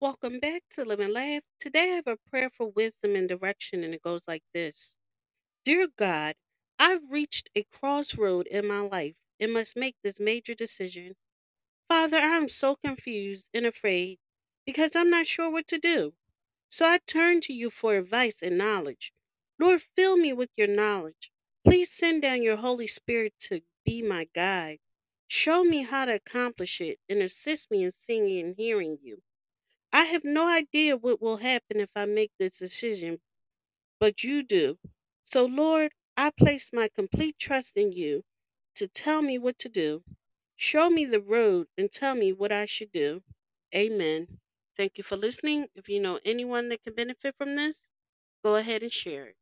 Welcome back to Live and Laugh. Today I have a prayer for wisdom and direction, and it goes like this Dear God, I've reached a crossroad in my life and must make this major decision. Father, I'm so confused and afraid because I'm not sure what to do. So I turn to you for advice and knowledge. Lord, fill me with your knowledge. Please send down your Holy Spirit to be my guide. Show me how to accomplish it and assist me in seeing and hearing you. I have no idea what will happen if I make this decision, but you do. So, Lord, I place my complete trust in you to tell me what to do. Show me the road and tell me what I should do. Amen. Thank you for listening. If you know anyone that can benefit from this, go ahead and share it.